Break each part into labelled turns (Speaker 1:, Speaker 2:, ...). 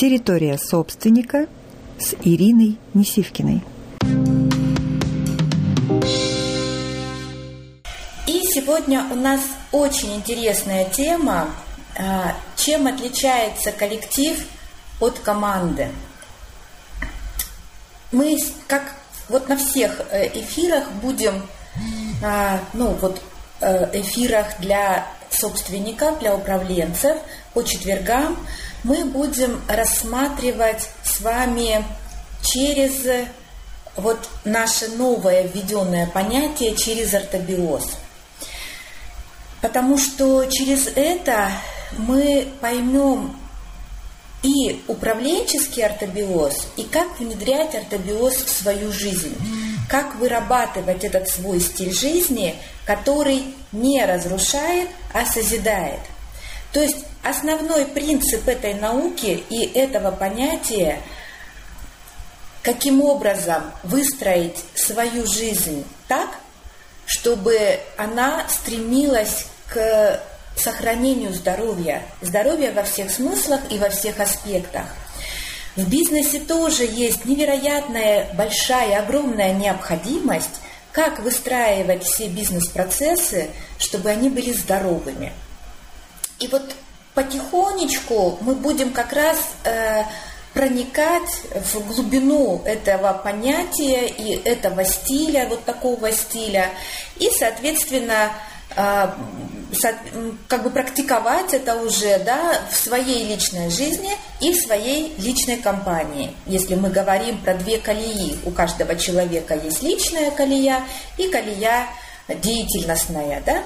Speaker 1: Территория собственника с Ириной Несивкиной.
Speaker 2: И сегодня у нас очень интересная тема, а, чем отличается коллектив от команды. Мы, как вот на всех э, эфирах, будем, а, ну вот э, эфирах для собственников, для управленцев по четвергам мы будем рассматривать с вами через вот наше новое введенное понятие через ортобиоз. Потому что через это мы поймем и управленческий ортобиоз, и как внедрять ортобиоз в свою жизнь, как вырабатывать этот свой стиль жизни, который не разрушает, а созидает. То есть основной принцип этой науки и этого понятия, каким образом выстроить свою жизнь так, чтобы она стремилась к сохранению здоровья, здоровья во всех смыслах и во всех аспектах. В бизнесе тоже есть невероятная, большая, огромная необходимость, как выстраивать все бизнес-процессы, чтобы они были здоровыми. И вот потихонечку мы будем как раз э, проникать в глубину этого понятия и этого стиля, вот такого стиля, и, соответственно, как бы практиковать это уже да, в своей личной жизни и в своей личной компании. Если мы говорим про две колеи, у каждого человека есть личная колея и колея деятельностная. Да?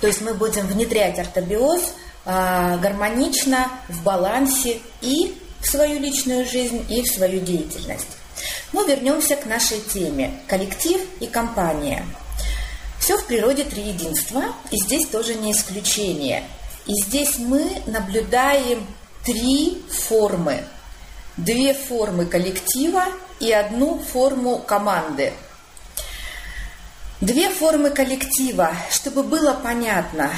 Speaker 2: То есть мы будем внедрять ортобиоз а, гармонично, в балансе и в свою личную жизнь, и в свою деятельность. Но вернемся к нашей теме – коллектив и компания – все в природе три единства, и здесь тоже не исключение. И здесь мы наблюдаем три формы. Две формы коллектива и одну форму команды. Две формы коллектива, чтобы было понятно.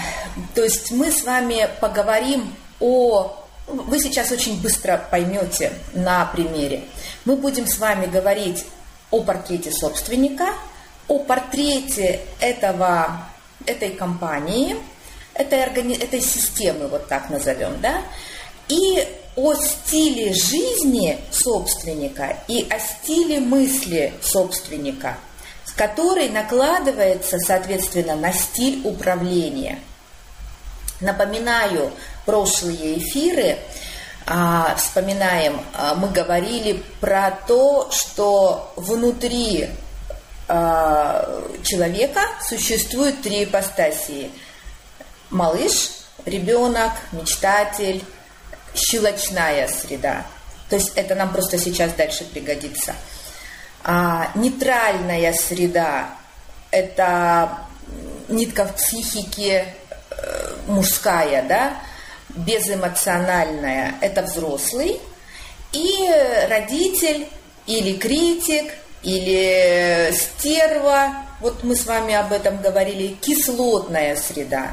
Speaker 2: То есть мы с вами поговорим о... Вы сейчас очень быстро поймете на примере. Мы будем с вами говорить о портрете собственника – о портрете этого, этой компании, этой, органи... этой системы, вот так назовем, да, и о стиле жизни собственника и о стиле мысли собственника, который накладывается, соответственно, на стиль управления. Напоминаю прошлые эфиры, а, вспоминаем, а, мы говорили про то, что внутри человека существует три ипостасии. Малыш, ребенок, мечтатель, щелочная среда. То есть это нам просто сейчас дальше пригодится. А, нейтральная среда – это нитка в психике э, мужская, да, безэмоциональная – это взрослый, и родитель или критик – или стерва, вот мы с вами об этом говорили, кислотная среда.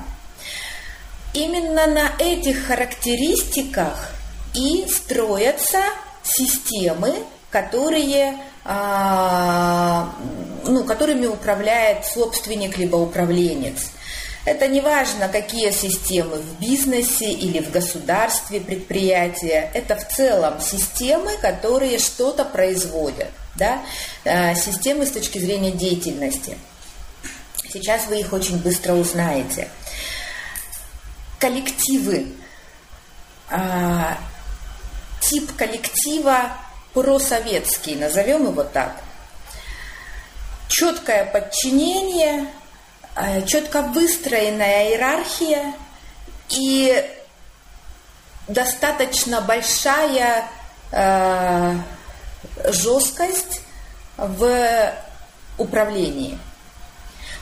Speaker 2: Именно на этих характеристиках и строятся системы, которые, а, ну, которыми управляет собственник либо управленец. Это не важно, какие системы в бизнесе или в государстве предприятия. Это в целом системы, которые что-то производят да, э, системы с точки зрения деятельности. Сейчас вы их очень быстро узнаете. Коллективы. А, тип коллектива просоветский, назовем его так. Четкое подчинение, э, четко выстроенная иерархия и достаточно большая э, жесткость в управлении.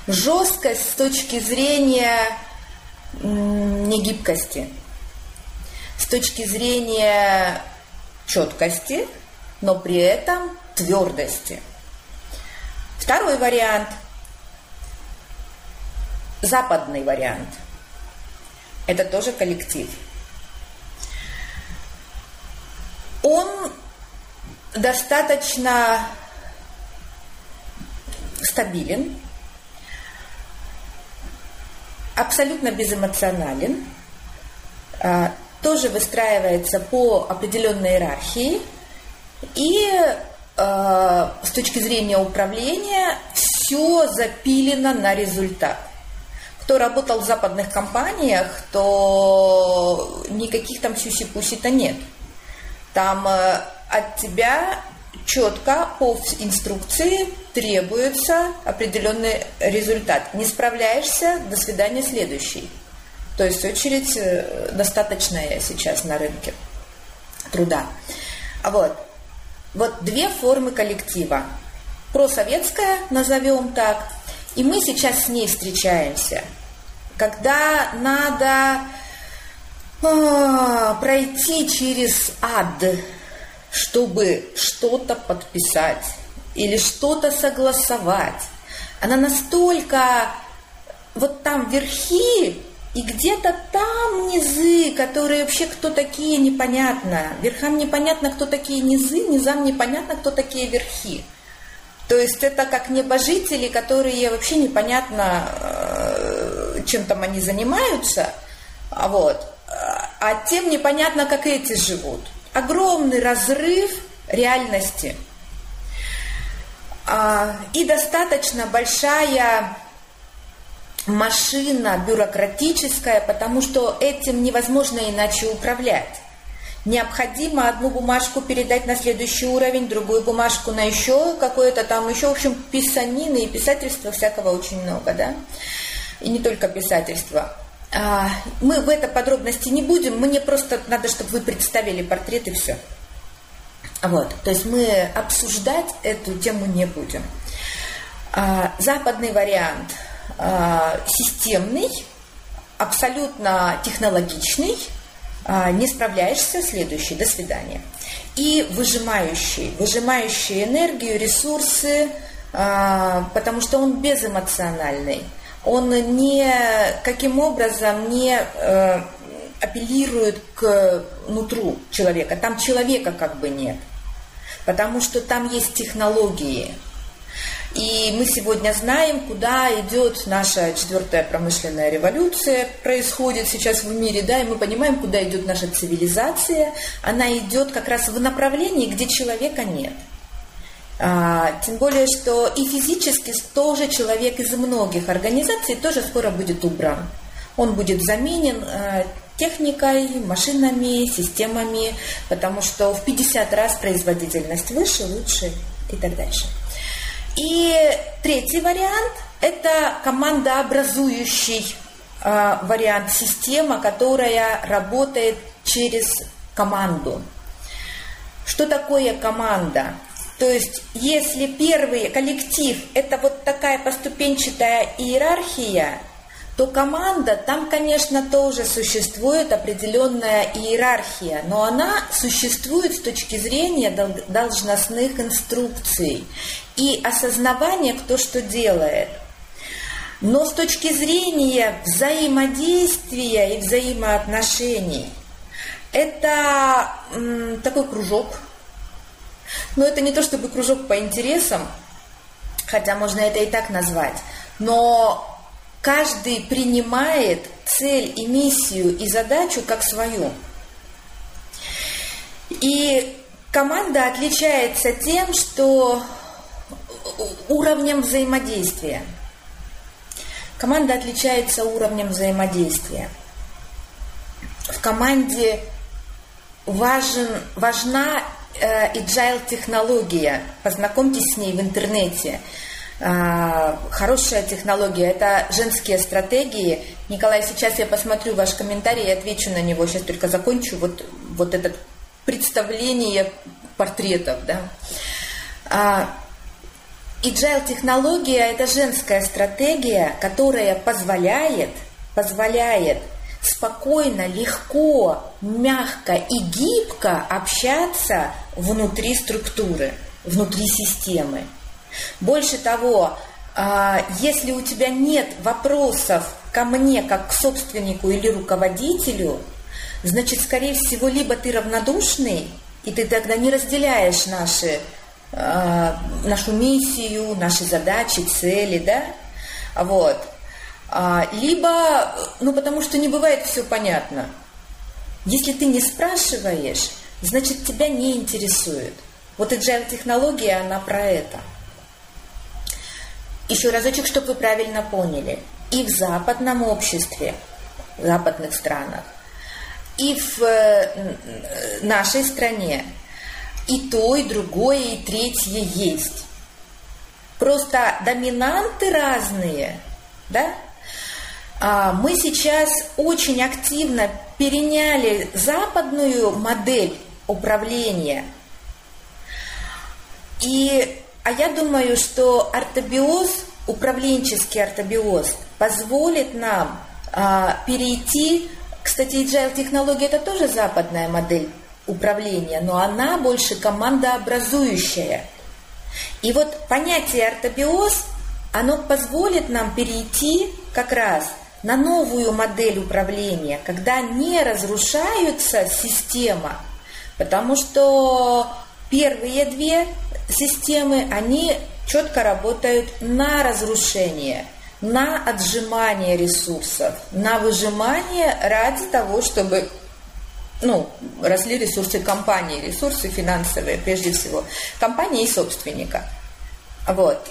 Speaker 2: Жесткость с точки зрения негибкости, с точки зрения четкости, но при этом твердости. Второй вариант – западный вариант. Это тоже коллектив – он достаточно стабилен, абсолютно безэмоционален, а, тоже выстраивается по определенной иерархии и а, с точки зрения управления все запилено на результат. Кто работал в западных компаниях, то никаких там сюси-пуси-то нет. Там э, от тебя четко по инструкции требуется определенный результат. Не справляешься, до свидания, следующий. То есть очередь э, достаточная сейчас на рынке труда. Вот. Вот две формы коллектива. Просоветская, назовем так, и мы сейчас с ней встречаемся. Когда надо а, пройти через ад, чтобы что-то подписать или что-то согласовать. Она настолько вот там верхи и где-то там низы, которые вообще кто такие, непонятно. Верхам непонятно, кто такие низы, низам непонятно, кто такие верхи. То есть это как небожители, которые вообще непонятно, э, чем там они занимаются, а вот. А тем непонятно, как эти живут огромный разрыв реальности а, и достаточно большая машина бюрократическая, потому что этим невозможно иначе управлять. Необходимо одну бумажку передать на следующий уровень, другую бумажку на еще какое-то там, еще, в общем, писанины и писательства всякого очень много, да? И не только писательства. А, мы в это подробности не будем, мне просто надо, чтобы вы представили портрет и все. Вот, то есть мы обсуждать эту тему не будем. А, западный вариант а, системный, абсолютно технологичный, не справляешься, следующий, до свидания. И выжимающий, выжимающий энергию, ресурсы, потому что он безэмоциональный он не каким образом не э, апеллирует к нутру человека. Там человека как бы нет. Потому что там есть технологии. И мы сегодня знаем, куда идет наша четвертая промышленная революция, происходит сейчас в мире, да, и мы понимаем, куда идет наша цивилизация. Она идет как раз в направлении, где человека нет. А, тем более, что и физически тоже человек из многих организаций тоже скоро будет убран. Он будет заменен э, техникой, машинами, системами, потому что в 50 раз производительность выше, лучше и так дальше. И третий вариант – это командообразующий э, вариант система, которая работает через команду. Что такое команда? То есть, если первый коллектив – это вот такая поступенчатая иерархия, то команда, там, конечно, тоже существует определенная иерархия, но она существует с точки зрения должностных инструкций и осознавания, кто что делает. Но с точки зрения взаимодействия и взаимоотношений, это м, такой кружок – но это не то чтобы кружок по интересам, хотя можно это и так назвать, но каждый принимает цель и миссию и задачу как свою. И команда отличается тем, что уровнем взаимодействия. Команда отличается уровнем взаимодействия. В команде важен, важна agile технология. Познакомьтесь с ней в интернете. Э, хорошая технология – это женские стратегии. Николай, сейчас я посмотрю ваш комментарий и отвечу на него. Сейчас только закончу вот, вот это представление портретов. Да? Agile технология – это женская стратегия, которая позволяет, позволяет спокойно, легко, мягко и гибко общаться внутри структуры, внутри системы. Больше того, а, если у тебя нет вопросов ко мне как к собственнику или руководителю, значит, скорее всего, либо ты равнодушный, И ты тогда не разделяешь наши, э, нашу миссию, наши задачи, цели, да? Вот. А, либо, ну, потому что не бывает все понятно. Если ты не спрашиваешь, значит, тебя не интересует. Вот agile технология, она про это. Еще разочек, чтобы вы правильно поняли. И в западном обществе, в западных странах, и в э, нашей стране и то, и другое, и третье есть. Просто доминанты разные, да? А мы сейчас очень активно переняли западную модель управления. И, а я думаю, что артобиоз, управленческий артобиоз, позволит нам а, перейти кстати, agile технология это тоже западная модель управления, но она больше командообразующая. И вот понятие артобиоз, оно позволит нам перейти как раз на новую модель управления, когда не разрушается система, потому что первые две системы, они четко работают на разрушение – на отжимание ресурсов, на выжимание ради того, чтобы ну, росли ресурсы компании, ресурсы финансовые прежде всего, компании и собственника. Вот.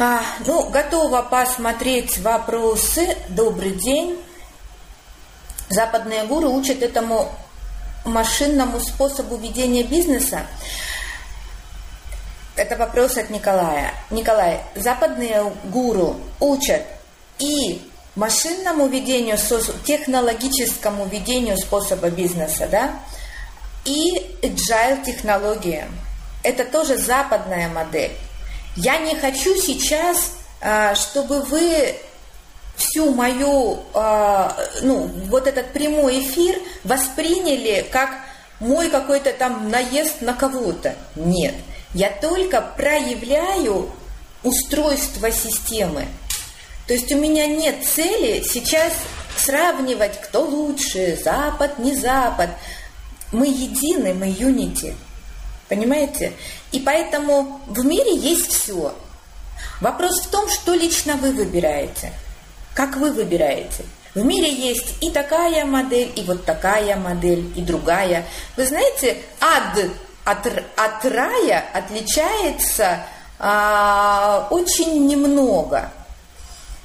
Speaker 2: А, ну, готова посмотреть вопросы. Добрый день. Западные гуру учат этому машинному способу ведения бизнеса. Это вопрос от Николая. Николай, западные гуру учат и машинному ведению, технологическому ведению способа бизнеса, да, и agile технологиям. Это тоже западная модель. Я не хочу сейчас, а, чтобы вы всю мою, а, ну, вот этот прямой эфир восприняли как мой какой-то там наезд на кого-то. Нет. Я только проявляю устройство системы. То есть у меня нет цели сейчас сравнивать, кто лучше, Запад, не Запад. Мы едины, мы юнити. Понимаете? И поэтому в мире есть все. Вопрос в том, что лично вы выбираете. Как вы выбираете. В мире есть и такая модель, и вот такая модель, и другая. Вы знаете, ад от, от рая отличается а, очень немного.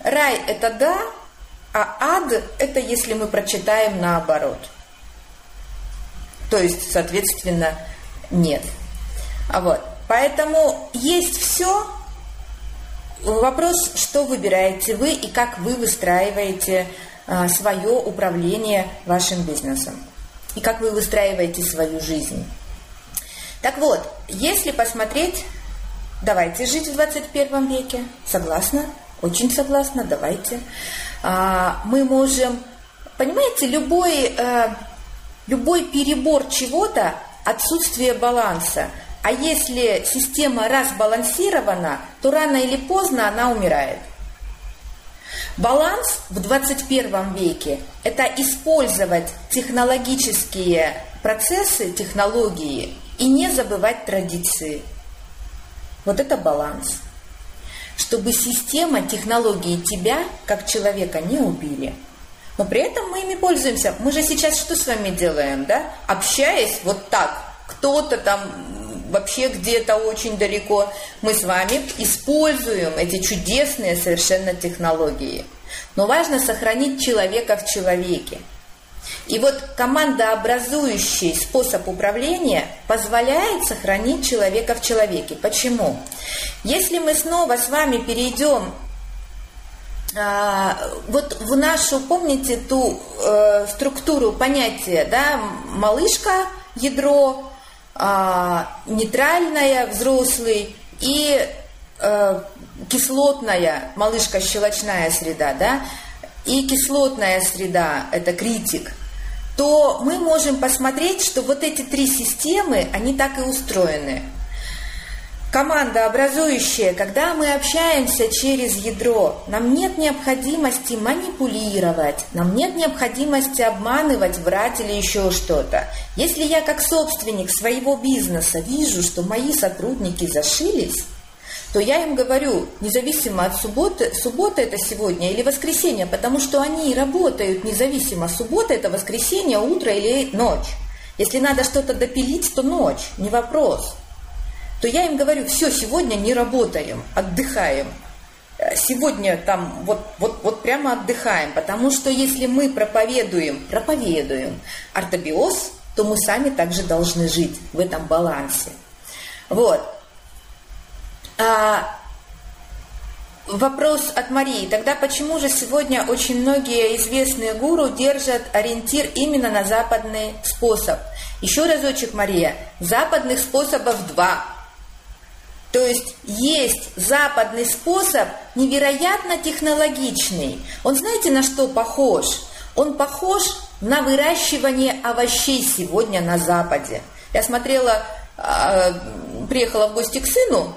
Speaker 2: Рай – это да, а ад – это если мы прочитаем наоборот. То есть, соответственно, нет. А вот. Поэтому есть все. Вопрос, что выбираете вы и как вы выстраиваете а, свое управление вашим бизнесом. И как вы выстраиваете свою жизнь. Так вот, если посмотреть, давайте жить в 21 веке, согласна, очень согласна, давайте. А, мы можем, понимаете, любой, э, любой перебор чего-то, отсутствие баланса. А если система разбалансирована, то рано или поздно она умирает. Баланс в 21 веке – это использовать технологические процессы, технологии и не забывать традиции. Вот это баланс. Чтобы система, технологии тебя, как человека, не убили. Но при этом мы ими пользуемся. Мы же сейчас что с вами делаем, да? Общаясь вот так, кто-то там вообще где-то очень далеко, мы с вами используем эти чудесные совершенно технологии. Но важно сохранить человека в человеке – и вот командообразующий способ управления позволяет сохранить человека в человеке. Почему? Если мы снова с вами перейдем вот в нашу, помните ту э, структуру понятия, да, малышка, ядро, э, нейтральная, взрослый и э, кислотная, малышка, щелочная среда, да, и кислотная среда – это критик, то мы можем посмотреть, что вот эти три системы, они так и устроены. Команда образующая, когда мы общаемся через ядро, нам нет необходимости манипулировать, нам нет необходимости обманывать, врать или еще что-то. Если я как собственник своего бизнеса вижу, что мои сотрудники зашились, то я им говорю, независимо от субботы, суббота это сегодня или воскресенье, потому что они работают независимо, суббота это воскресенье, утро или ночь. Если надо что-то допилить, то ночь, не вопрос то я им говорю, все, сегодня не работаем, отдыхаем. Э, сегодня там вот, вот, вот прямо отдыхаем, потому что если мы проповедуем, проповедуем ортобиоз, то мы сами также должны жить в этом балансе. Вот. А, вопрос от Марии. Тогда почему же сегодня очень многие известные гуру держат ориентир именно на западный способ? Еще разочек, Мария. Западных способов два. То есть есть западный способ, невероятно технологичный. Он знаете, на что похож? Он похож на выращивание овощей сегодня на Западе. Я смотрела, а, приехала в гости к сыну,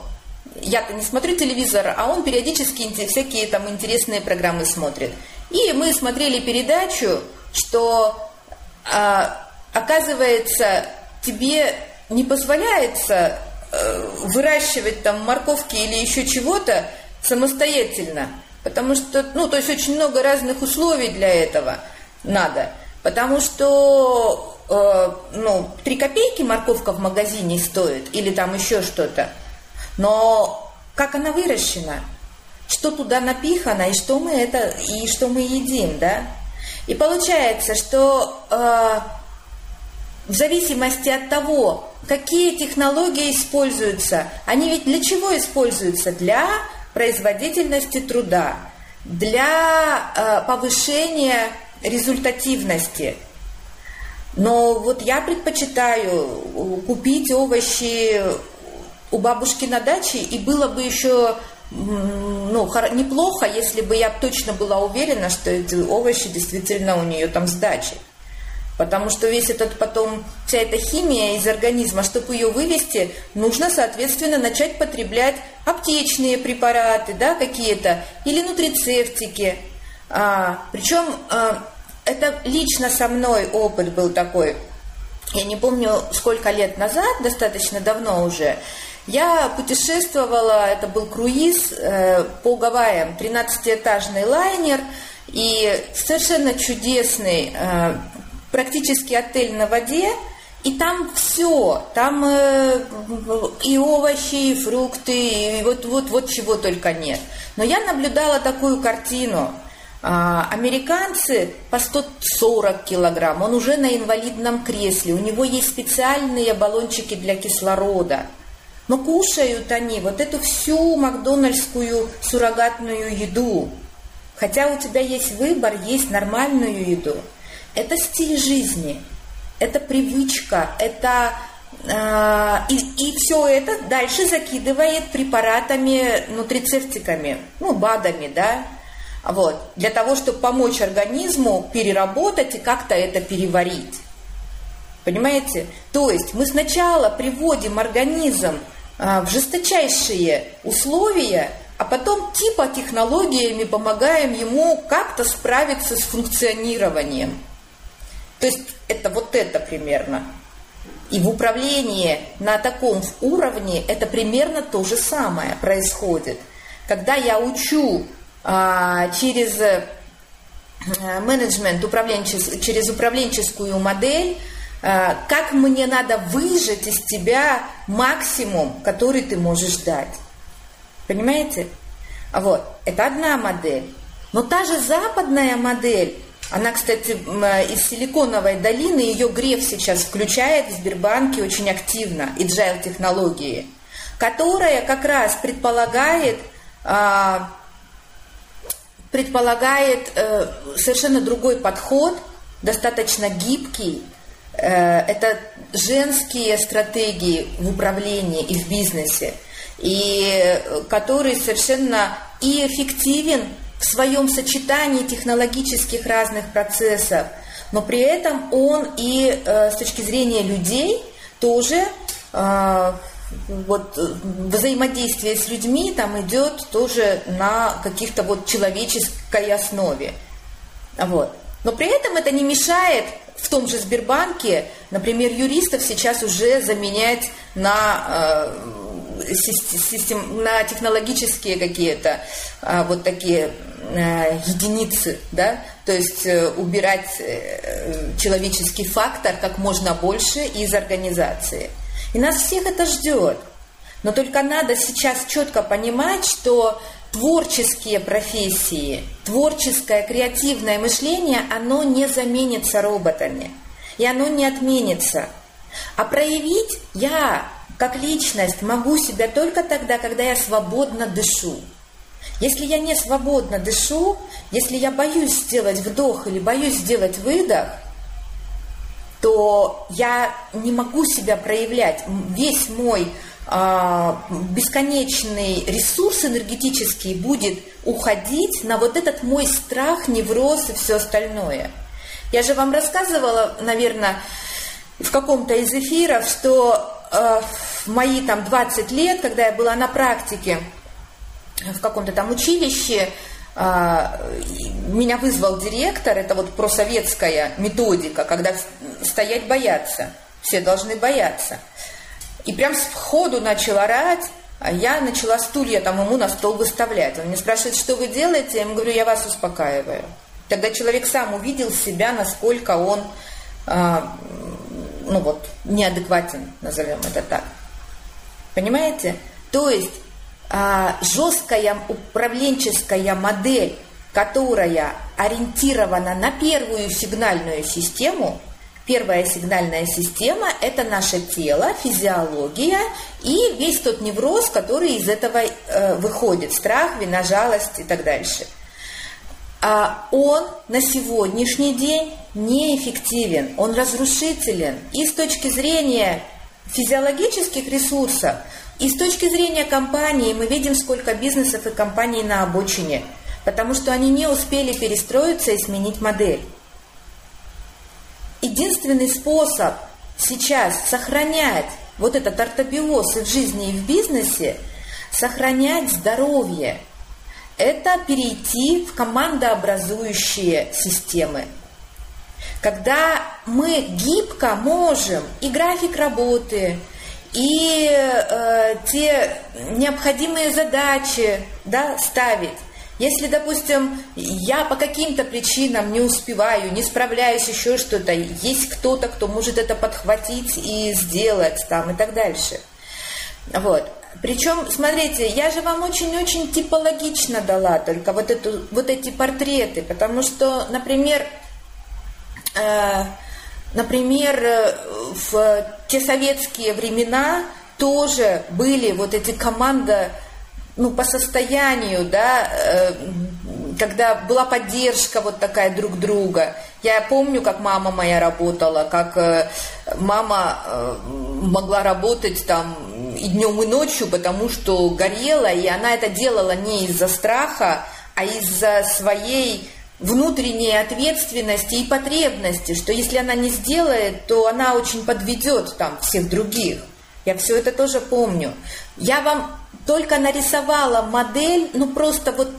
Speaker 2: я-то не смотрю телевизор, а он периодически всякие там интересные программы смотрит. И мы смотрели передачу, что а, оказывается тебе не позволяется Э, выращивать там морковки или еще чего-то самостоятельно. Потому что, ну, то есть очень много разных условий для этого надо. Потому что, э, ну, 3 копейки морковка в магазине стоит или там еще что-то. Но как она выращена? Что туда напихано и что мы это и что мы едим, да? И получается, что э, в зависимости от того, какие технологии используются, они ведь для чего используются? Для производительности труда, для э, повышения результативности. Но вот я предпочитаю купить овощи у бабушки на даче, и было бы еще ну, неплохо, если бы я точно была уверена, что эти овощи действительно у нее там с дачи. Потому что весь этот потом, вся эта химия из организма, чтобы ее вывести, нужно, соответственно, начать потреблять аптечные препараты, да, какие-то, или нутрицептики. А, причем а, это лично со мной опыт был такой. Я не помню, сколько лет назад, достаточно давно уже, я путешествовала, это был круиз э, по Гавайям, 13-этажный лайнер, и совершенно чудесный э, практически отель на воде, и там все, там э, и овощи, и фрукты, и вот, вот, вот чего только нет. Но я наблюдала такую картину. А, американцы по 140 килограмм, он уже на инвалидном кресле, у него есть специальные баллончики для кислорода. Но кушают они вот эту всю макдональдскую суррогатную еду. Хотя у тебя есть выбор, есть нормальную еду – это стиль жизни, это привычка, это э, и, и все это дальше закидывает препаратами, нутрицептиками, ну, БАДами, да, вот, для того, чтобы помочь организму переработать и как-то это переварить. Понимаете? То есть мы сначала приводим организм а, в жесточайшие условия, а потом типа технологиями помогаем ему как-то справиться с функционированием. То есть это вот это примерно. И в управлении на таком уровне это примерно то же самое происходит. Когда я учу а, через а, менеджмент, управленчес, через управленческую модель, а, как мне надо выжать из тебя максимум, который ты можешь дать. Понимаете? Вот, это одна модель. Но та же западная модель, она, кстати, из Силиконовой долины, ее Греф сейчас включает в Сбербанке очень активно, agile технологии, которая как раз предполагает, а, предполагает э, совершенно другой подход, достаточно гибкий. Э, это женские стратегии в управлении и в бизнесе, и э, который совершенно и эффективен в своем сочетании технологических разных процессов, но при этом он и э, с точки зрения людей тоже э, вот взаимодействие с людьми там идет тоже на каких-то вот человеческой основе. Вот. Но при этом это не мешает в том же Сбербанке, например, юристов сейчас уже заменять на, э, систем, на технологические какие-то э, вот такие э, единицы, да, то есть э, убирать э, человеческий фактор как можно больше из организации. И нас всех это ждет. Но только надо сейчас четко понимать, что творческие профессии, творческое, креативное мышление, оно не заменится роботами. И оно не отменится. А проявить я, как личность, могу себя только тогда, когда я свободно дышу. Если я не свободно дышу, если я боюсь сделать вдох или боюсь сделать выдох, то я не могу себя проявлять. Весь мой а, бесконечный ресурс энергетический будет уходить на вот этот мой страх, невроз и все остальное. Я же вам рассказывала, наверное, в каком-то из эфиров, что э, в мои там 20 лет, когда я была на практике в каком-то там училище, э, меня вызвал директор, это вот просоветская методика, когда стоять бояться, все должны бояться – и прям с входу начал орать, а я начала стулья там ему на стол выставлять. Он мне спрашивает, что вы делаете? Я ему говорю, я вас успокаиваю. Тогда человек сам увидел себя, насколько он, э, ну вот, неадекватен, назовем это так. Понимаете? То есть э, жесткая управленческая модель, которая ориентирована на первую сигнальную систему, Первая сигнальная система – это наше тело, физиология и весь тот невроз, который из этого э, выходит. Страх, вина, жалость и так дальше. А он на сегодняшний день неэффективен, он разрушителен. И с точки зрения физиологических ресурсов, и с точки зрения компании мы видим, сколько бизнесов и компаний на обочине, потому что они не успели перестроиться и сменить модель. Единственный способ сейчас сохранять вот этот ортобиоз и в жизни, и в бизнесе, сохранять здоровье, это перейти в командообразующие системы. Когда мы гибко можем и график работы, и э, те необходимые задачи да, ставить, если, допустим, я по каким-то причинам не успеваю, не справляюсь, еще что-то, есть кто-то, кто может это подхватить и сделать там и так дальше. Вот. Причем, смотрите, я же вам очень-очень типологично дала только вот, эту, вот эти портреты, потому что, например, э, например, в те советские времена тоже были вот эти команды ну, по состоянию, да, э, когда была поддержка вот такая друг друга. Я помню, как мама моя работала, как э, мама э, могла работать там и днем, и ночью, потому что горела, и она это делала не из-за страха, а из-за своей внутренней ответственности и потребности, что если она не сделает, то она очень подведет там всех других. Я все это тоже помню. Я вам только нарисовала модель, ну просто вот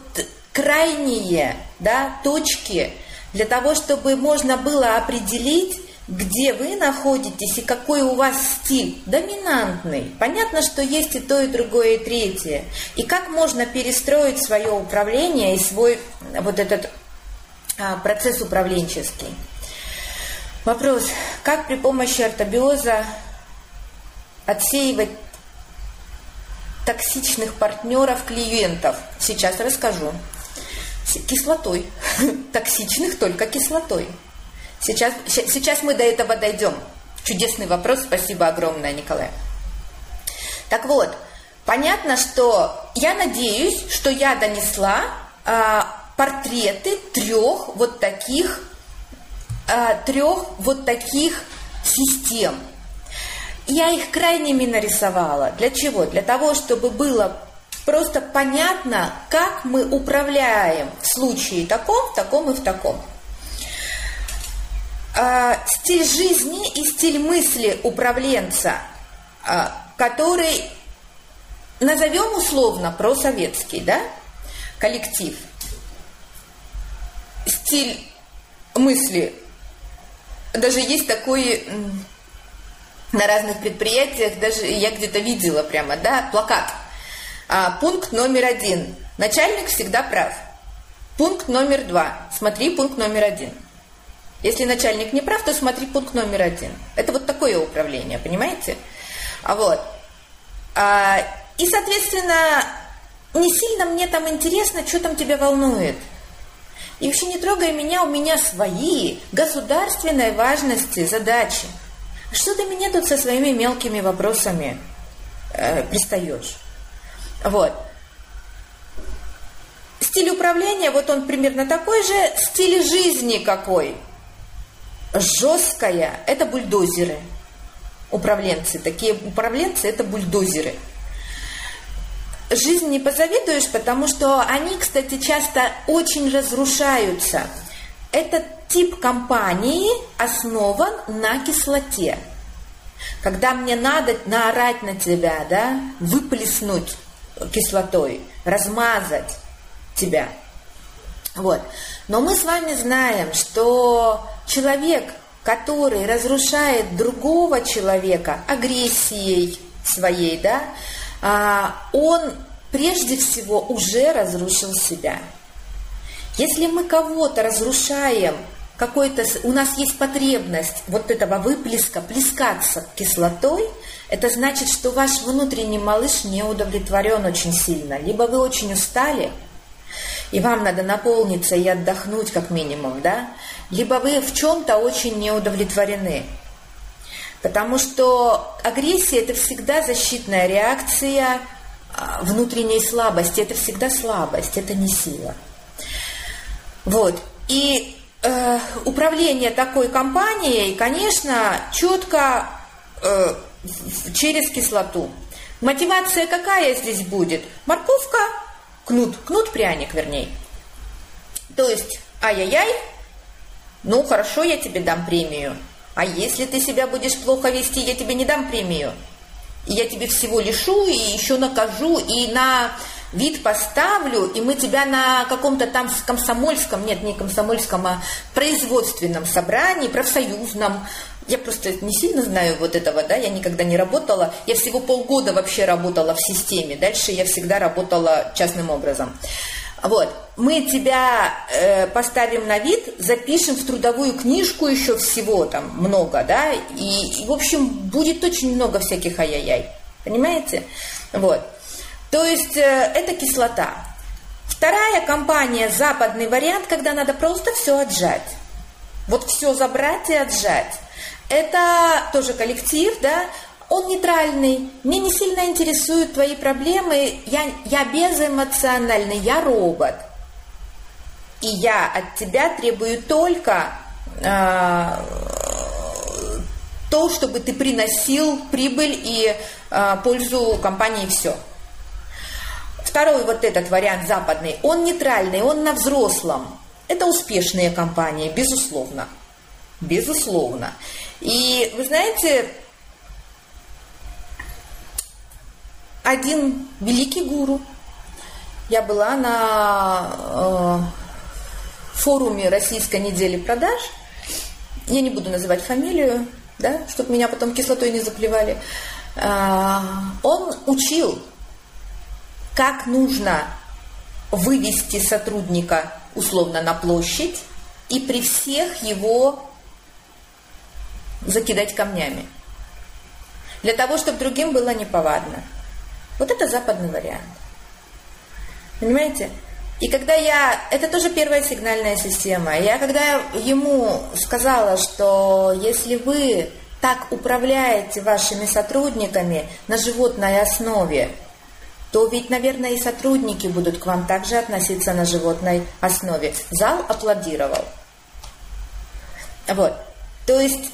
Speaker 2: крайние да, точки для того, чтобы можно было определить, где вы находитесь и какой у вас стиль доминантный. Понятно, что есть и то, и другое, и третье. И как можно перестроить свое управление и свой вот этот а, процесс управленческий. Вопрос, как при помощи ортобиоза отсеивать токсичных партнеров клиентов. Сейчас расскажу. Кислотой. Токсичных только кислотой. Сейчас, сейчас мы до этого дойдем. Чудесный вопрос. Спасибо огромное, Николай. Так вот, понятно, что я надеюсь, что я донесла а, портреты трех вот таких а, трех вот таких систем. Я их крайними нарисовала. Для чего? Для того, чтобы было просто понятно, как мы управляем в случае таком, в таком и в таком. А, стиль жизни и стиль мысли управленца а, который, назовем условно, просоветский, да, коллектив. Стиль мысли. Даже есть такой на разных предприятиях, даже я где-то видела прямо, да, плакат. А, пункт номер один. Начальник всегда прав. Пункт номер два. Смотри пункт номер один. Если начальник не прав, то смотри пункт номер один. Это вот такое управление, понимаете? А вот. А, и, соответственно, не сильно мне там интересно, что там тебя волнует. И вообще не трогай меня, у меня свои государственной важности задачи. Что ты меня тут со своими мелкими вопросами э, пристаешь? Вот. Стиль управления, вот он примерно такой же, стиль жизни какой. Жесткая, это бульдозеры. Управленцы, такие управленцы, это бульдозеры. Жизнь не позавидуешь, потому что они, кстати, часто очень разрушаются. Этот тип компании основан на кислоте. Когда мне надо наорать на тебя, да, выплеснуть кислотой, размазать тебя. Вот. Но мы с вами знаем, что человек, который разрушает другого человека агрессией своей, да, а, он прежде всего уже разрушил себя. Если мы кого-то разрушаем, какой-то, у нас есть потребность вот этого выплеска, плескаться кислотой, это значит, что ваш внутренний малыш не удовлетворен очень сильно. Либо вы очень устали, и вам надо наполниться и отдохнуть как минимум, да? Либо вы в чем-то очень не удовлетворены. Потому что агрессия – это всегда защитная реакция а, внутренней слабости. Это всегда слабость, это не сила. Вот. И э, управление такой компанией, конечно, четко э, через кислоту. Мотивация какая здесь будет? Морковка, кнут, кнут-пряник, вернее. То есть, ай-яй-яй, ну хорошо, я тебе дам премию. А если ты себя будешь плохо вести, я тебе не дам премию. Я тебе всего лишу, и еще накажу, и на вид поставлю, и мы тебя на каком-то там комсомольском, нет, не комсомольском, а производственном собрании, профсоюзном, я просто не сильно знаю вот этого, да, я никогда не работала, я всего полгода вообще работала в системе, дальше я всегда работала частным образом. Вот, мы тебя э, поставим на вид, запишем в трудовую книжку еще всего там много, да, и, и в общем, будет очень много всяких ай-яй-яй, понимаете? Вот, то есть э, это кислота. Вторая компания, западный вариант, когда надо просто все отжать. Вот все забрать и отжать. Это тоже коллектив, да, он нейтральный, мне не сильно интересуют твои проблемы, я, я безэмоциональный, я робот. И я от тебя требую только э, то, чтобы ты приносил прибыль и э, пользу компании и все. Второй вот этот вариант западный, он нейтральный, он на взрослом. Это успешные компании, безусловно. Безусловно. И вы знаете, один великий гуру. Я была на э, форуме Российской недели продаж. Я не буду называть фамилию, да, чтобы меня потом кислотой не заплевали. Э, он учил, как нужно вывести сотрудника условно на площадь и при всех его закидать камнями. Для того, чтобы другим было неповадно. Вот это западный вариант. Понимаете? И когда я... Это тоже первая сигнальная система. Я когда ему сказала, что если вы так управляете вашими сотрудниками на животной основе, то ведь, наверное, и сотрудники будут к вам также относиться на животной основе. Зал аплодировал. Вот. То есть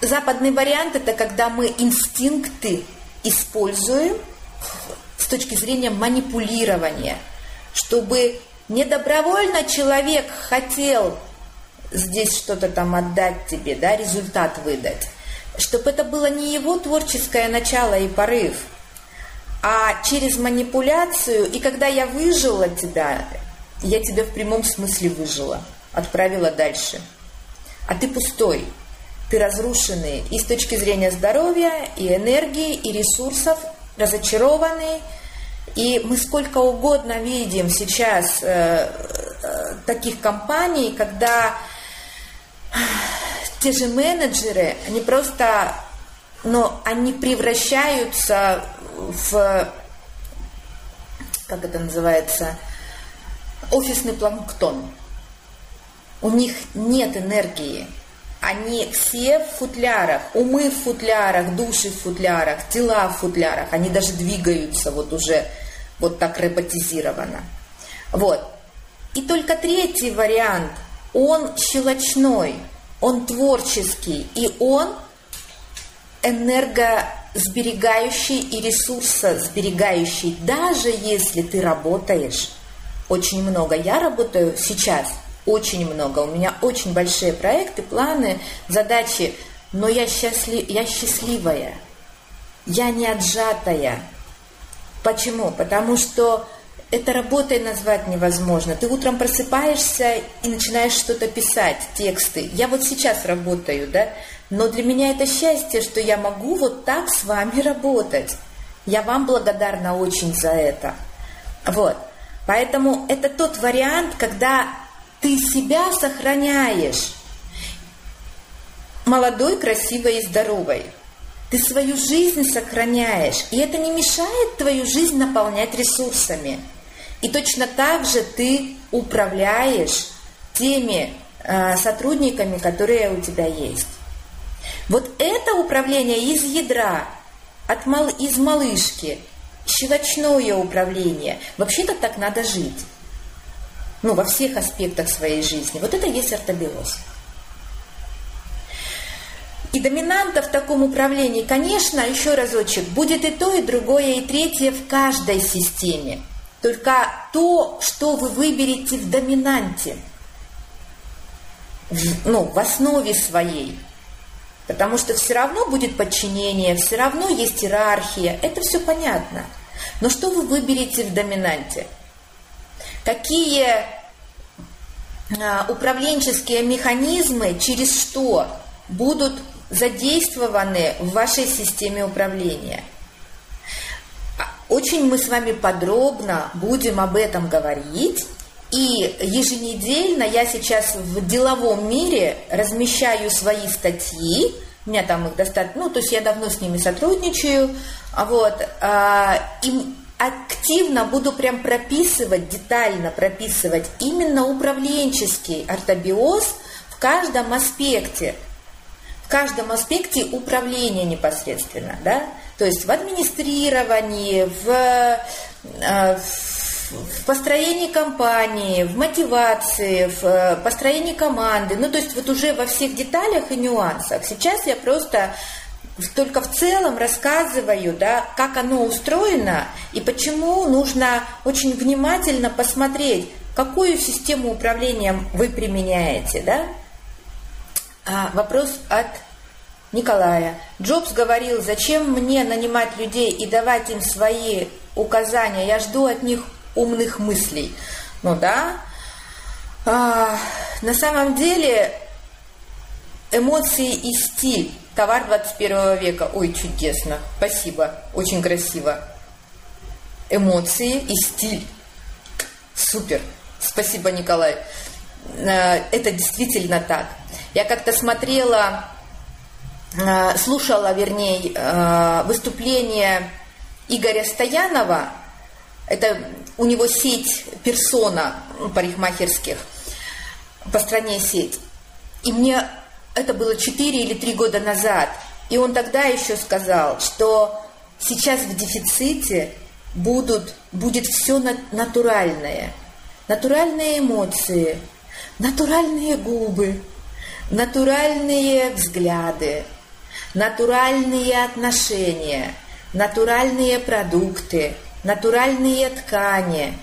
Speaker 2: Западный вариант это когда мы инстинкты используем с точки зрения манипулирования, чтобы недобровольно человек хотел здесь что-то там отдать тебе, да, результат выдать. чтобы это было не его творческое начало и порыв, а через манипуляцию, и когда я выжила тебя, я тебя в прямом смысле выжила, отправила дальше. А ты пустой, ты разрушенный и с точки зрения здоровья, и энергии, и ресурсов, разочарованный. И мы сколько угодно видим сейчас э, э, таких компаний, когда те же менеджеры, они просто, но они превращаются в, как это называется, офисный планктон. У них нет энергии. Они все в футлярах, умы в футлярах, души в футлярах, тела в футлярах. Они даже двигаются вот уже вот так роботизированно. Вот. И только третий вариант, он щелочной, он творческий, и он энергосберегающий и ресурсосберегающий, даже если ты работаешь очень много. Я работаю сейчас очень много, у меня очень большие проекты, планы, задачи, но я, счастлив, я счастливая, я не отжатая. Почему? Потому что это работой назвать невозможно. Ты утром просыпаешься и начинаешь что-то писать, тексты. Я вот сейчас работаю, да, но для меня это счастье, что я могу вот так с вами работать. Я вам благодарна очень за это. Вот. Поэтому это тот вариант, когда ты себя сохраняешь молодой, красивой и здоровой. Ты свою жизнь сохраняешь, и это не мешает твою жизнь наполнять ресурсами. И точно так же ты управляешь теми э, сотрудниками, которые у тебя есть. Вот это управление из ядра, от мал, из малышки, щелочное управление. Вообще-то так надо жить. Ну, во всех аспектах своей жизни. Вот это есть ортобиоз. И доминанта в таком управлении, конечно, еще разочек, будет и то, и другое, и третье в каждой системе. Только то, что вы выберете в доминанте, в, ну, в основе своей. Потому что все равно будет подчинение, все равно есть иерархия, это все понятно. Но что вы выберете в доминанте? Какие а, управленческие механизмы через что будут задействованы в вашей системе управления? Очень мы с вами подробно будем об этом говорить. И еженедельно я сейчас в деловом мире размещаю свои статьи, у меня там их достаточно, ну, то есть я давно с ними сотрудничаю, вот, а, и активно буду прям прописывать, детально прописывать именно управленческий ортобиоз в каждом аспекте, в каждом аспекте управления непосредственно, да, то есть в администрировании, в, э, в построении компании, в мотивации, в э, построении команды, ну то есть вот уже во всех деталях и нюансах. Сейчас я просто только в целом рассказываю, да, как оно устроено и почему нужно очень внимательно посмотреть, какую систему управления вы применяете, да. А, вопрос от Николая. Джобс говорил, зачем мне нанимать людей и давать им свои указания, я жду от них умных мыслей. Ну да, а, на самом деле эмоции и стиль, товар 21 века. Ой, чудесно, спасибо, очень красиво. Эмоции и стиль. Супер, спасибо, Николай. А, это действительно так. Я как-то смотрела Э, слушала, вернее, э, выступление Игоря Стоянова, это у него сеть персона парикмахерских, по стране сеть. И мне это было 4 или 3 года назад. И он тогда еще сказал, что сейчас в дефиците будут, будет все натуральное. Натуральные эмоции, натуральные губы, натуральные взгляды, натуральные отношения, натуральные продукты, натуральные ткани.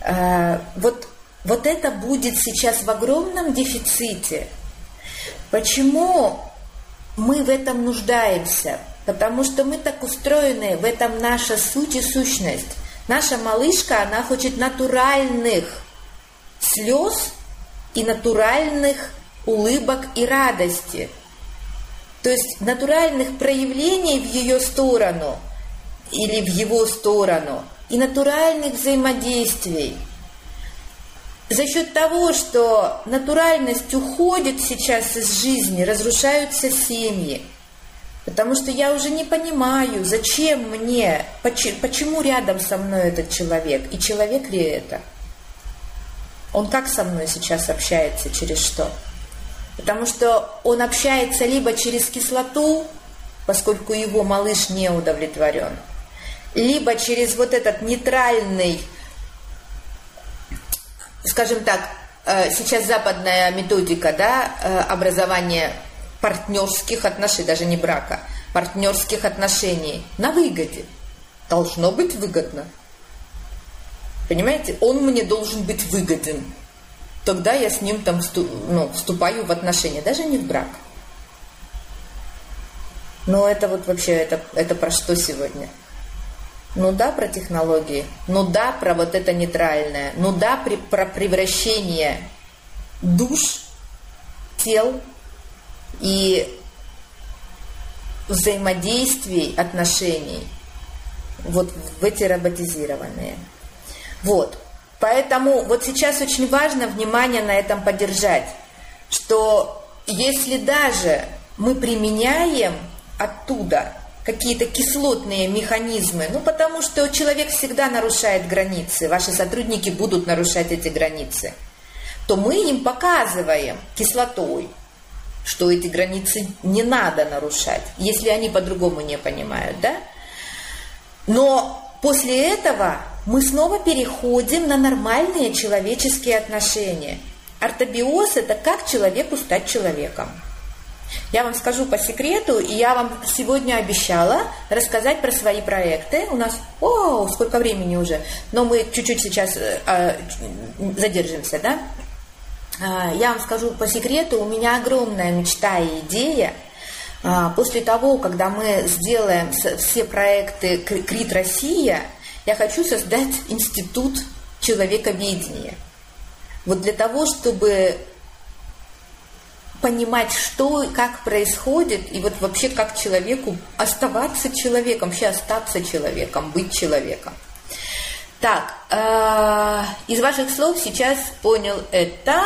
Speaker 2: Э, вот, вот это будет сейчас в огромном дефиците. Почему мы в этом нуждаемся, потому что мы так устроены, в этом наша суть и сущность. Наша малышка, она хочет натуральных слез и натуральных улыбок и радости. То есть натуральных проявлений в ее сторону или в его сторону и натуральных взаимодействий. За счет того, что натуральность уходит сейчас из жизни, разрушаются семьи. Потому что я уже не понимаю, зачем мне, почему рядом со мной этот человек, и человек ли это. Он как со мной сейчас общается, через что? Потому что он общается либо через кислоту, поскольку его малыш не удовлетворен, либо через вот этот нейтральный, скажем так, э, сейчас западная методика да, э, образования партнерских отношений, даже не брака, партнерских отношений на выгоде. Должно быть выгодно. Понимаете, он мне должен быть выгоден. Тогда я с ним там ну, вступаю в отношения, даже не в брак. Но это вот вообще, это, это про что сегодня? Ну да, про технологии. Ну да, про вот это нейтральное. Ну да, при, про превращение душ, тел и взаимодействий, отношений вот в эти роботизированные. Вот. Поэтому вот сейчас очень важно внимание на этом поддержать, что если даже мы применяем оттуда какие-то кислотные механизмы, ну потому что человек всегда нарушает границы, ваши сотрудники будут нарушать эти границы, то мы им показываем кислотой, что эти границы не надо нарушать, если они по-другому не понимают, да? Но после этого мы снова переходим на нормальные человеческие отношения. Ортобиоз – это как человеку стать человеком – я вам скажу по секрету, и я вам сегодня обещала рассказать про свои проекты. У нас, о, сколько времени уже, но мы чуть-чуть сейчас э, задержимся, да? Э, я вам скажу по секрету, у меня огромная мечта и идея. Э, после того, когда мы сделаем все проекты Крит Россия, я хочу создать институт человековедения. Вот для того, чтобы понимать, что и как происходит, и вот вообще как человеку оставаться человеком, вообще остаться человеком, быть человеком. Так, э, из ваших слов сейчас понял это,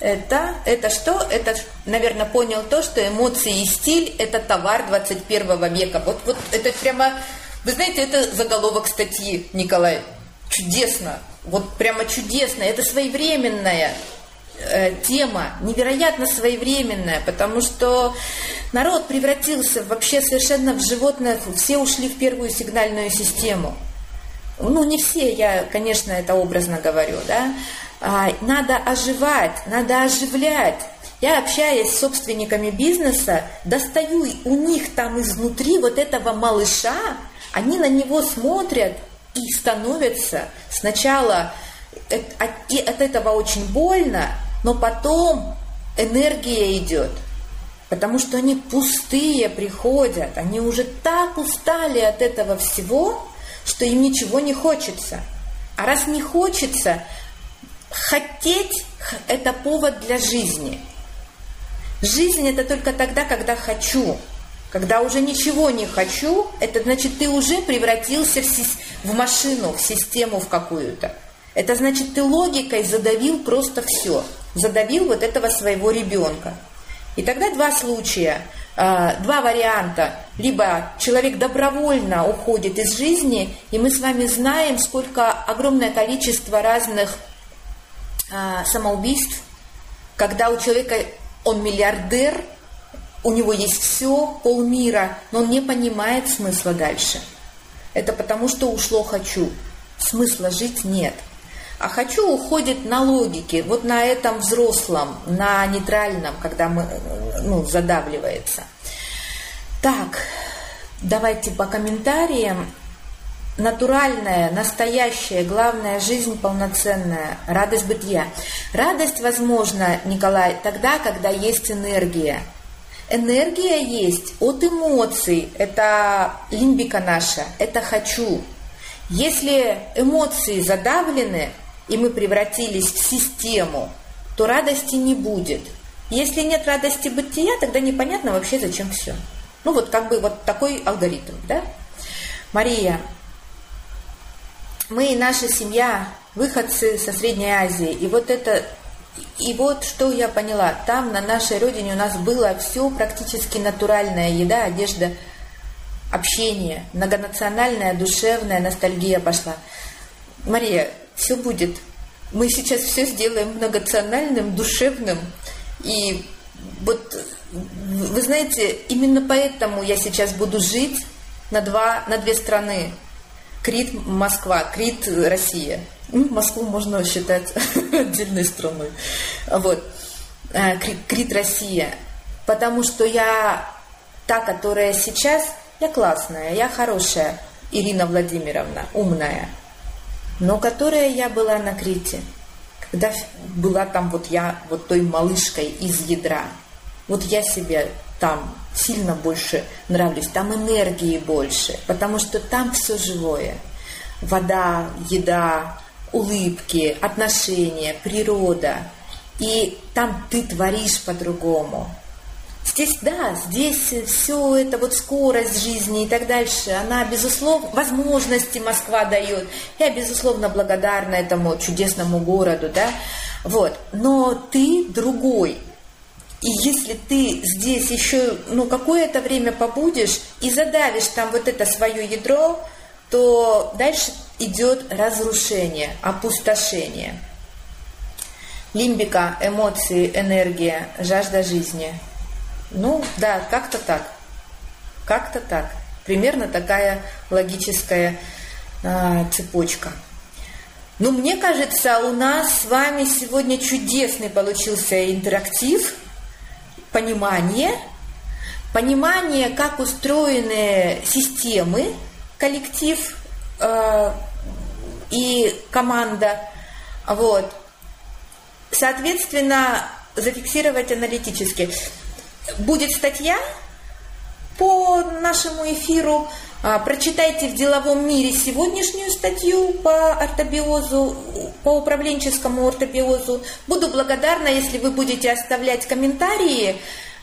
Speaker 2: это, это что? Это, наверное, понял то, что эмоции и стиль – это товар 21 века. Вот, вот это прямо, вы знаете, это заголовок статьи, Николай. Чудесно, вот прямо чудесно, это своевременное, тема невероятно своевременная, потому что народ превратился вообще совершенно в животное, все ушли в первую сигнальную систему. Ну, не все, я, конечно, это образно говорю, да. А, надо оживать, надо оживлять. Я, общаясь с собственниками бизнеса, достаю у них там изнутри вот этого малыша, они на него смотрят и становятся сначала от этого очень больно, но потом энергия идет, потому что они пустые приходят, они уже так устали от этого всего, что им ничего не хочется. А раз не хочется, хотеть – это повод для жизни. Жизнь – это только тогда, когда хочу. Когда уже ничего не хочу, это значит, ты уже превратился в, в машину, в систему в какую-то. Это значит, ты логикой задавил просто все задавил вот этого своего ребенка. И тогда два случая, а, два варианта. Либо человек добровольно уходит из жизни, и мы с вами знаем, сколько огромное количество разных а, самоубийств, когда у человека он миллиардер, у него есть все, полмира, но он не понимает смысла дальше. Это потому, что ушло «хочу». Смысла жить нет – а хочу уходит на логике, вот на этом взрослом, на нейтральном, когда мы, ну, задавливается. Так, давайте по комментариям. Натуральная, настоящая, главная жизнь полноценная, радость бытия. Радость возможна, Николай, тогда, когда есть энергия. Энергия есть от эмоций. Это лимбика наша, это хочу. Если эмоции задавлены, и мы превратились в систему, то радости не будет. Если нет радости бытия, тогда непонятно вообще, зачем все. Ну вот как бы вот такой алгоритм, да? Мария, мы и наша семья, выходцы со Средней Азии, и вот это и вот что я поняла, там на нашей родине у нас было все практически натуральная еда, одежда, общение, многонациональная, душевная ностальгия пошла. Мария, все будет. Мы сейчас все сделаем многонациональным, душевным. И вот, вы знаете, именно поэтому я сейчас буду жить на, два, на две страны. Крит, Москва, Крит, Россия. Ну, Москву можно считать отдельной страной. Вот. Э, Крит, Россия. Потому что я та, которая сейчас, я классная, я хорошая, Ирина Владимировна, умная, но которая я была на Крите, когда была там вот я, вот той малышкой из ядра. Вот я себе там сильно больше нравлюсь, там энергии больше, потому что там все живое. Вода, еда, улыбки, отношения, природа. И там ты творишь по-другому. Здесь, да, здесь все это вот скорость жизни и так дальше, она, безусловно, возможности Москва дает. Я, безусловно, благодарна этому чудесному городу, да, вот. Но ты другой, и если ты здесь еще ну, какое-то время побудешь и задавишь там вот это свое ядро, то дальше идет разрушение, опустошение. Лимбика, эмоции, энергия, жажда жизни. Ну, да, как-то так. Как-то так. Примерно такая логическая э, цепочка. Ну, мне кажется, у нас с вами сегодня чудесный получился интерактив – понимание, понимание, как устроены системы, коллектив э, и команда. Вот. Соответственно, зафиксировать аналитически. Будет статья по нашему эфиру. А, прочитайте в деловом мире сегодняшнюю статью по ортобиозу, по управленческому ортобиозу. Буду благодарна, если вы будете оставлять комментарии,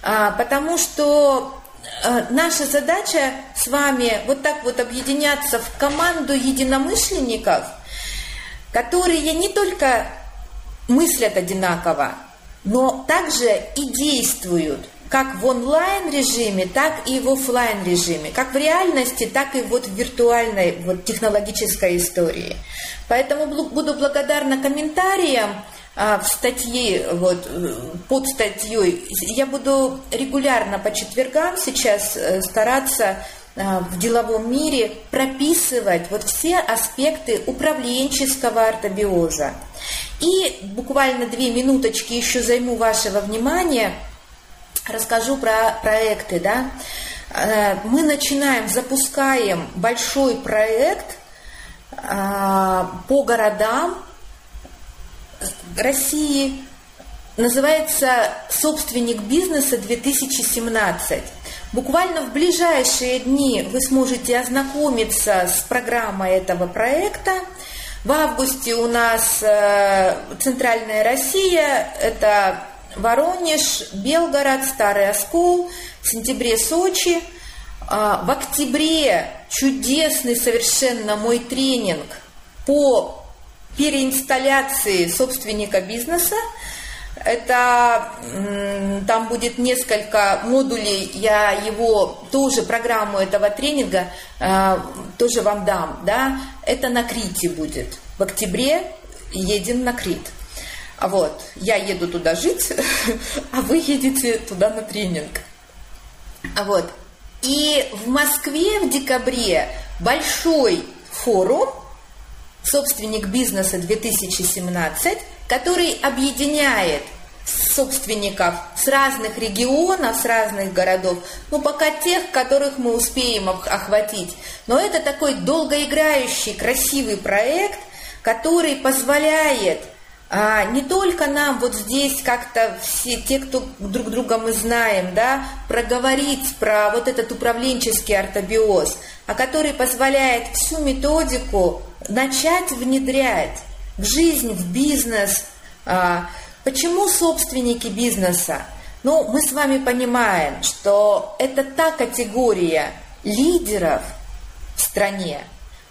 Speaker 2: а, потому что а, наша задача с вами вот так вот объединяться в команду единомышленников, которые не только мыслят одинаково, но также и действуют как в онлайн-режиме, так и в офлайн-режиме, как в реальности, так и вот в виртуальной вот, технологической истории. Поэтому буду благодарна комментариям а, в статье, вот, под статьей. Я буду регулярно по четвергам сейчас э, стараться а, в деловом мире прописывать вот все аспекты управленческого ортобиоза. И буквально две минуточки еще займу вашего внимания – расскажу про проекты, да. Э, мы начинаем, запускаем большой проект э, по городам России, называется «Собственник бизнеса 2017». Буквально в ближайшие дни вы сможете ознакомиться с программой этого проекта. В августе у нас э, Центральная Россия, это Воронеж, Белгород, Старый Оскол, в сентябре Сочи. А, в октябре чудесный совершенно мой тренинг по переинсталляции собственника бизнеса. Это там будет несколько модулей, я его тоже программу этого тренинга э, тоже вам дам, да. Это на Крите будет. В октябре едем на Крит. А вот, я еду туда жить, а вы едете туда на тренинг. А вот, и в Москве в декабре большой форум «Собственник бизнеса 2017», который объединяет собственников с разных регионов, с разных городов, ну пока тех, которых мы успеем охватить. Но это такой долгоиграющий, красивый проект, который позволяет а, не только нам вот здесь как-то все те, кто друг друга мы знаем, да, проговорить про вот этот управленческий ортобиоз, а который позволяет всю методику начать внедрять в жизнь, в бизнес. А, почему собственники бизнеса? Ну, мы с вами понимаем, что это та категория лидеров в стране,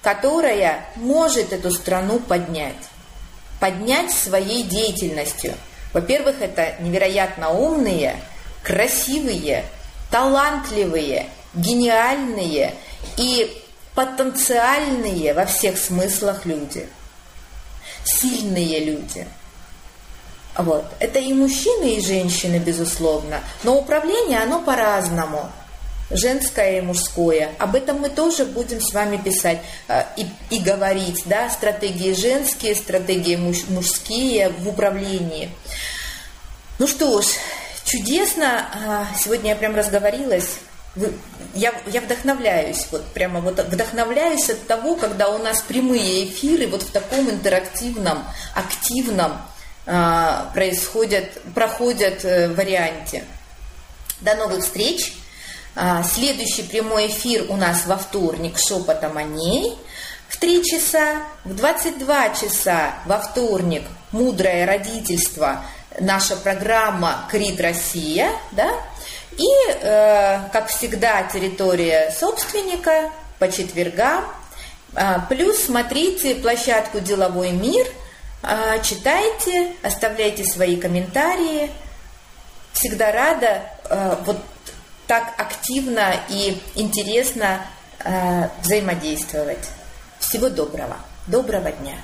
Speaker 2: которая может эту страну поднять поднять своей деятельностью. Во-первых, это невероятно умные, красивые, талантливые, гениальные и потенциальные во всех смыслах люди. Сильные люди. Вот. Это и мужчины, и женщины, безусловно. Но управление, оно по-разному женское и мужское. Об этом мы тоже будем с вами писать э, и, и говорить, да, стратегии женские, стратегии муж, мужские в управлении. Ну что ж, чудесно. А, сегодня я прям разговорилась. Я, я вдохновляюсь, вот прямо вот вдохновляюсь от того, когда у нас прямые эфиры вот в таком интерактивном, активном а, происходят, проходят э, варианте. До новых встреч! А, следующий прямой эфир у нас во вторник «Шепотом о ней» в 3 часа, в 22 часа во вторник «Мудрое родительство», наша программа «Крит Россия», да, и, э, как всегда, территория собственника по четвергам. А, плюс смотрите площадку «Деловой мир», а, читайте, оставляйте свои комментарии. Всегда рада э, вот так активно и интересно э, взаимодействовать. Всего доброго. Доброго дня.